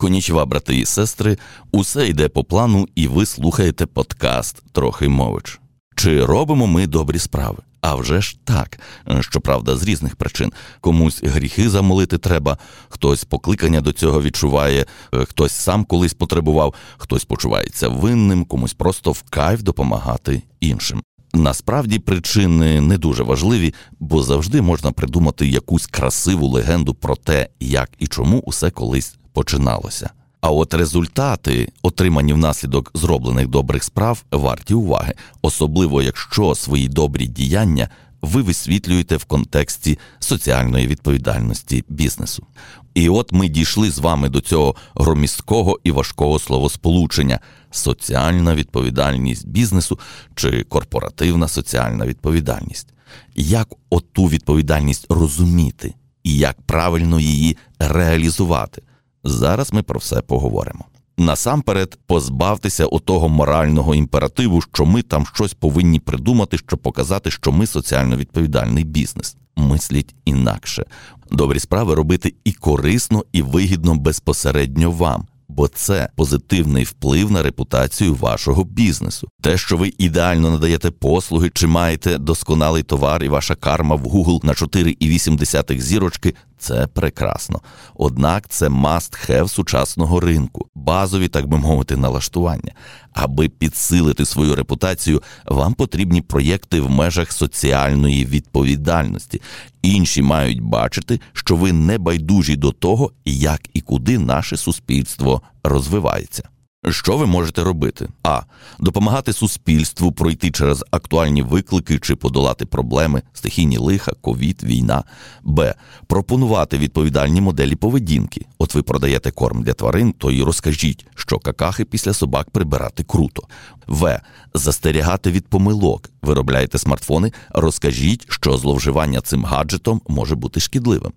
Конічва, брати і сестри, усе йде по плану, і ви слухаєте подкаст Трохи мович. Чи робимо ми добрі справи? А вже ж так, щоправда, з різних причин. Комусь гріхи замолити треба, хтось покликання до цього відчуває, хтось сам колись потребував, хтось почувається винним, комусь просто в кайф допомагати іншим. Насправді причини не дуже важливі, бо завжди можна придумати якусь красиву легенду про те, як і чому усе колись починалося. А от результати, отримані внаслідок зроблених добрих справ, варті уваги, особливо якщо свої добрі діяння ви висвітлюєте в контексті соціальної відповідальності бізнесу. І от ми дійшли з вами до цього громісткого і важкого словосполучення соціальна відповідальність бізнесу чи корпоративна соціальна відповідальність. Як оту відповідальність розуміти і як правильно її реалізувати? Зараз ми про все поговоримо. Насамперед, позбавтеся отого морального імперативу, що ми там щось повинні придумати, щоб показати, що ми соціально відповідальний бізнес. Мисліть інакше. Добрі справи робити і корисно, і вигідно безпосередньо вам. Бо це позитивний вплив на репутацію вашого бізнесу. Те, що ви ідеально надаєте послуги, чи маєте досконалий товар, і ваша карма в Google на 4,8 зірочки, це прекрасно. Однак це must have сучасного ринку, базові, так би мовити, налаштування. Аби підсилити свою репутацію, вам потрібні проєкти в межах соціальної відповідальності. Інші мають бачити, що ви не байдужі до того, як і куди наше суспільство розвивається. Що ви можете робити? А. Допомагати суспільству пройти через актуальні виклики чи подолати проблеми, стихійні лиха, ковід, війна. Б. Пропонувати відповідальні моделі поведінки. От ви продаєте корм для тварин, то й розкажіть, що какахи після собак прибирати круто. В. Застерігати від помилок. Виробляєте смартфони, розкажіть, що зловживання цим гаджетом може бути шкідливим.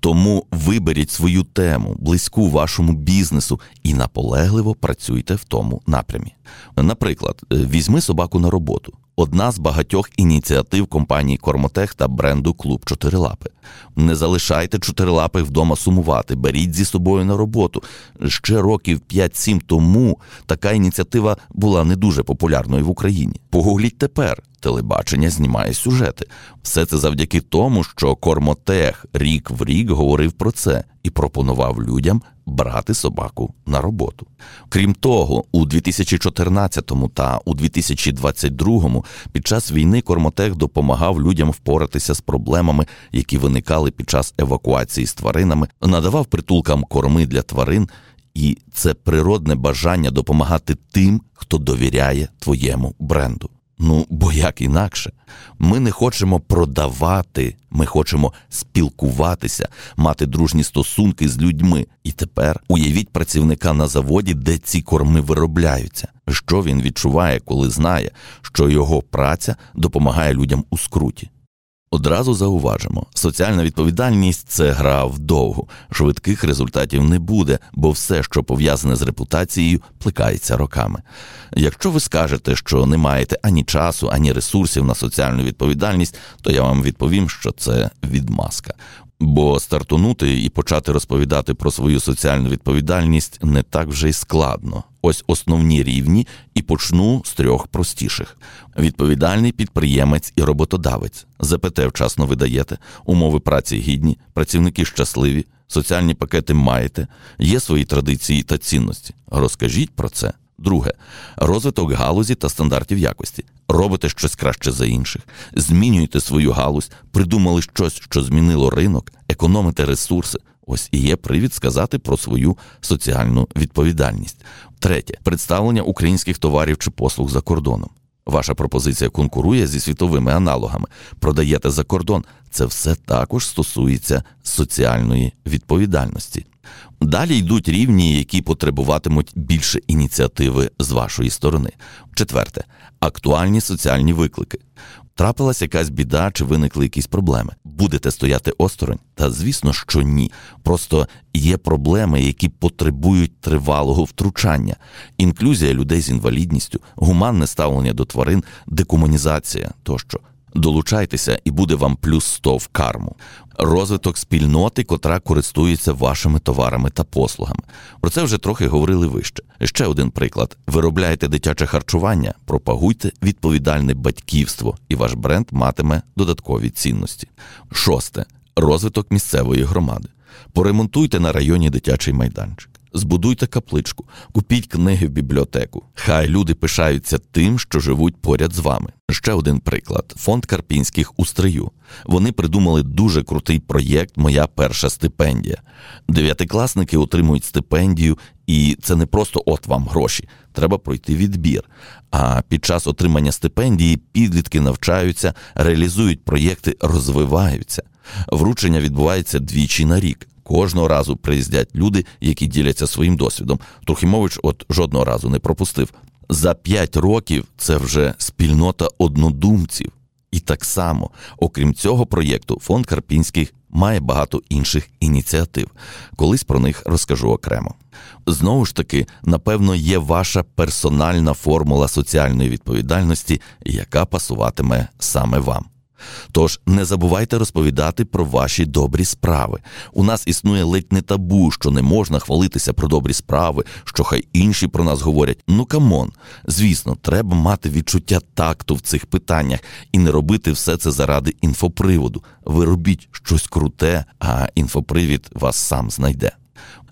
Тому виберіть свою тему, близьку вашому бізнесу, і наполегливо працюйте в тому напрямі. Наприклад, е, візьми собаку на роботу. Одна з багатьох ініціатив компанії Кормотех та бренду Клуб Чотирилапи. Не залишайте чотирилапих вдома сумувати, беріть зі собою на роботу. Ще років 5-7 тому така ініціатива була не дуже популярною в Україні. Погугліть тепер. Телебачення знімає сюжети. Все це завдяки тому, що Кормотех рік в рік говорив про це і пропонував людям брати собаку на роботу. Крім того, у 2014 та у 2022 під час війни Кормотех допомагав людям впоратися з проблемами, які виникали під час евакуації з тваринами, надавав притулкам корми для тварин. І це природне бажання допомагати тим, хто довіряє твоєму бренду. Ну, бо як інакше, ми не хочемо продавати, ми хочемо спілкуватися, мати дружні стосунки з людьми. І тепер уявіть працівника на заводі, де ці корми виробляються. Що він відчуває, коли знає, що його праця допомагає людям у скруті. Одразу зауважимо, соціальна відповідальність це гра вдовгу, швидких результатів не буде, бо все, що пов'язане з репутацією, плекається роками. Якщо ви скажете, що не маєте ані часу, ані ресурсів на соціальну відповідальність, то я вам відповім, що це відмазка. Бо стартунути і почати розповідати про свою соціальну відповідальність не так вже й складно. Ось основні рівні, і почну з трьох простіших: відповідальний підприємець і роботодавець. ЗПТ вчасно видаєте, умови праці гідні, працівники щасливі, соціальні пакети маєте, є свої традиції та цінності. Розкажіть про це. Друге розвиток галузі та стандартів якості. Робите щось краще за інших, змінюєте свою галузь, придумали щось, що змінило ринок, економите ресурси. Ось і є привід сказати про свою соціальну відповідальність. Третє представлення українських товарів чи послуг за кордоном. Ваша пропозиція конкурує зі світовими аналогами, продаєте за кордон. Це все також стосується соціальної відповідальності. Далі йдуть рівні, які потребуватимуть більше ініціативи з вашої сторони. Четверте актуальні соціальні виклики. Трапилась якась біда чи виникли якісь проблеми. Будете стояти осторонь? Та звісно, що ні. Просто є проблеми, які потребують тривалого втручання, інклюзія людей з інвалідністю, гуманне ставлення до тварин, декомунізація тощо. Долучайтеся і буде вам плюс 100 в карму. Розвиток спільноти, котра користується вашими товарами та послугами. Про це вже трохи говорили вище. Ще один приклад: виробляєте дитяче харчування, пропагуйте відповідальне батьківство, і ваш бренд матиме додаткові цінності. Шосте розвиток місцевої громади. Поремонтуйте на районі дитячий майданчик збудуйте капличку, купіть книги в бібліотеку. Хай люди пишаються тим, що живуть поряд з вами. Ще один приклад: фонд Карпінських у Стрию. Вони придумали дуже крутий проєкт Моя перша стипендія. Дев'ятикласники отримують стипендію, і це не просто от вам гроші. Треба пройти відбір. А під час отримання стипендії підлітки навчаються, реалізують проєкти, розвиваються. Вручення відбувається двічі на рік. Кожного разу приїздять люди, які діляться своїм досвідом. Трохимович от жодного разу не пропустив. За п'ять років це вже спільнота однодумців. І так само, окрім цього проєкту, фонд Карпінських має багато інших ініціатив. Колись про них розкажу окремо. Знову ж таки, напевно, є ваша персональна формула соціальної відповідальності, яка пасуватиме саме вам. Тож не забувайте розповідати про ваші добрі справи. У нас існує ледь не табу, що не можна хвалитися про добрі справи, що хай інші про нас говорять. Ну come on, звісно, треба мати відчуття такту в цих питаннях і не робити все це заради інфоприводу. Ви робіть щось круте, а інфопривід вас сам знайде.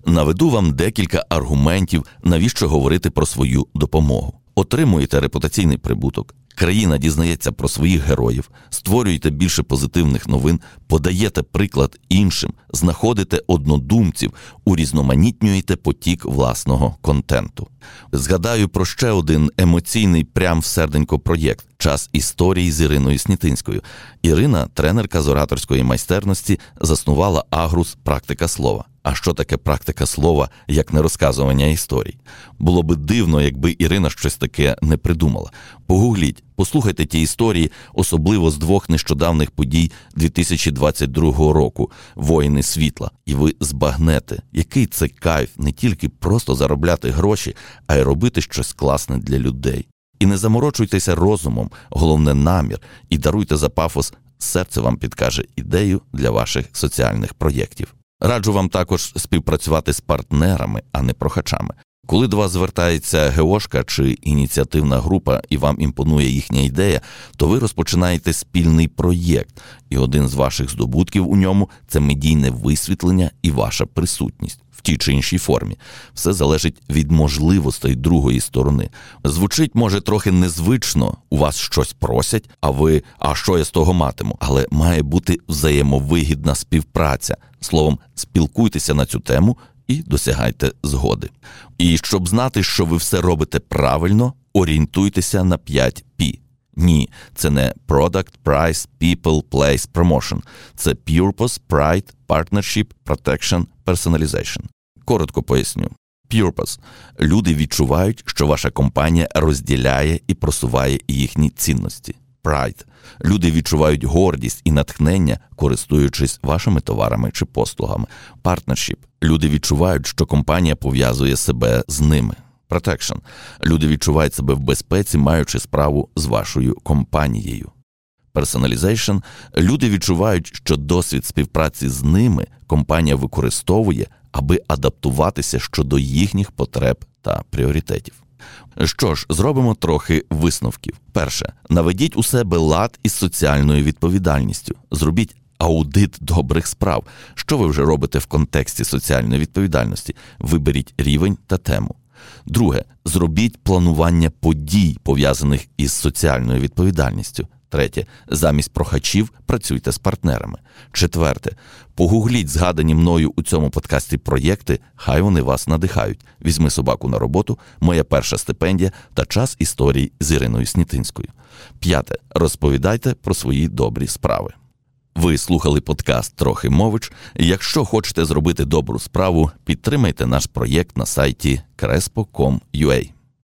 Наведу вам декілька аргументів, навіщо говорити про свою допомогу. Отримуєте репутаційний прибуток, країна дізнається про своїх героїв, створюєте більше позитивних новин, подаєте приклад іншим, знаходите однодумців, урізноманітнюєте потік власного контенту. Згадаю про ще один емоційний прям в серденько проєкт час історії з Іриною Снітинською. Ірина, тренерка з ораторської майстерності, заснувала агрус практика слова. А що таке практика слова, як не розказування історій? Було би дивно, якби Ірина щось таке не придумала. Погугліть, послухайте ті історії, особливо з двох нещодавних подій 2022 року воїни світла, і ви збагнете, який це кайф не тільки просто заробляти гроші, а й робити щось класне для людей. І не заморочуйтеся розумом, головне намір, і даруйте за пафос, серце вам підкаже ідею для ваших соціальних проєктів. Раджу вам також співпрацювати з партнерами, а не прохачами. Коли до вас звертається геошка чи ініціативна група і вам імпонує їхня ідея, то ви розпочинаєте спільний проєкт, і один з ваших здобутків у ньому це медійне висвітлення і ваша присутність в тій чи іншій формі. Все залежить від можливостей другої сторони. Звучить, може, трохи незвично, у вас щось просять, а ви, а що я з того матиму? Але має бути взаємовигідна співпраця. Словом, спілкуйтеся на цю тему і досягайте згоди. І щоб знати, що ви все робите правильно, орієнтуйтеся на 5 P. Ні, це не Product, Price, People, Place, Promotion. Це Purpose, Pride, Partnership, Protection, Personalization. Коротко поясню. Purpose. Люди відчувають, що ваша компанія розділяє і просуває їхні цінності. Pride. Люди відчувають гордість і натхнення, користуючись вашими товарами чи послугами. Partnership. Люди відчувають, що компанія пов'язує себе з ними. Protection. Люди відчувають себе в безпеці, маючи справу з вашою компанією. Personalization. Люди відчувають, що досвід співпраці з ними компанія використовує, аби адаптуватися щодо їхніх потреб та пріоритетів. Що ж, зробимо трохи висновків. Перше, наведіть у себе лад із соціальною відповідальністю. Зробіть аудит добрих справ. Що ви вже робите в контексті соціальної відповідальності? Виберіть рівень та тему. Друге, зробіть планування подій, пов'язаних із соціальною відповідальністю. Третє, замість прохачів працюйте з партнерами. Четверте, погугліть згадані мною у цьому подкасті проєкти, хай вони вас надихають. Візьми собаку на роботу, моя перша стипендія та час історії з Іриною Снітинською. П'яте. Розповідайте про свої добрі справи. Ви слухали подкаст Трохи мович. Якщо хочете зробити добру справу, підтримайте наш проєкт на сайті crespo.com.ua.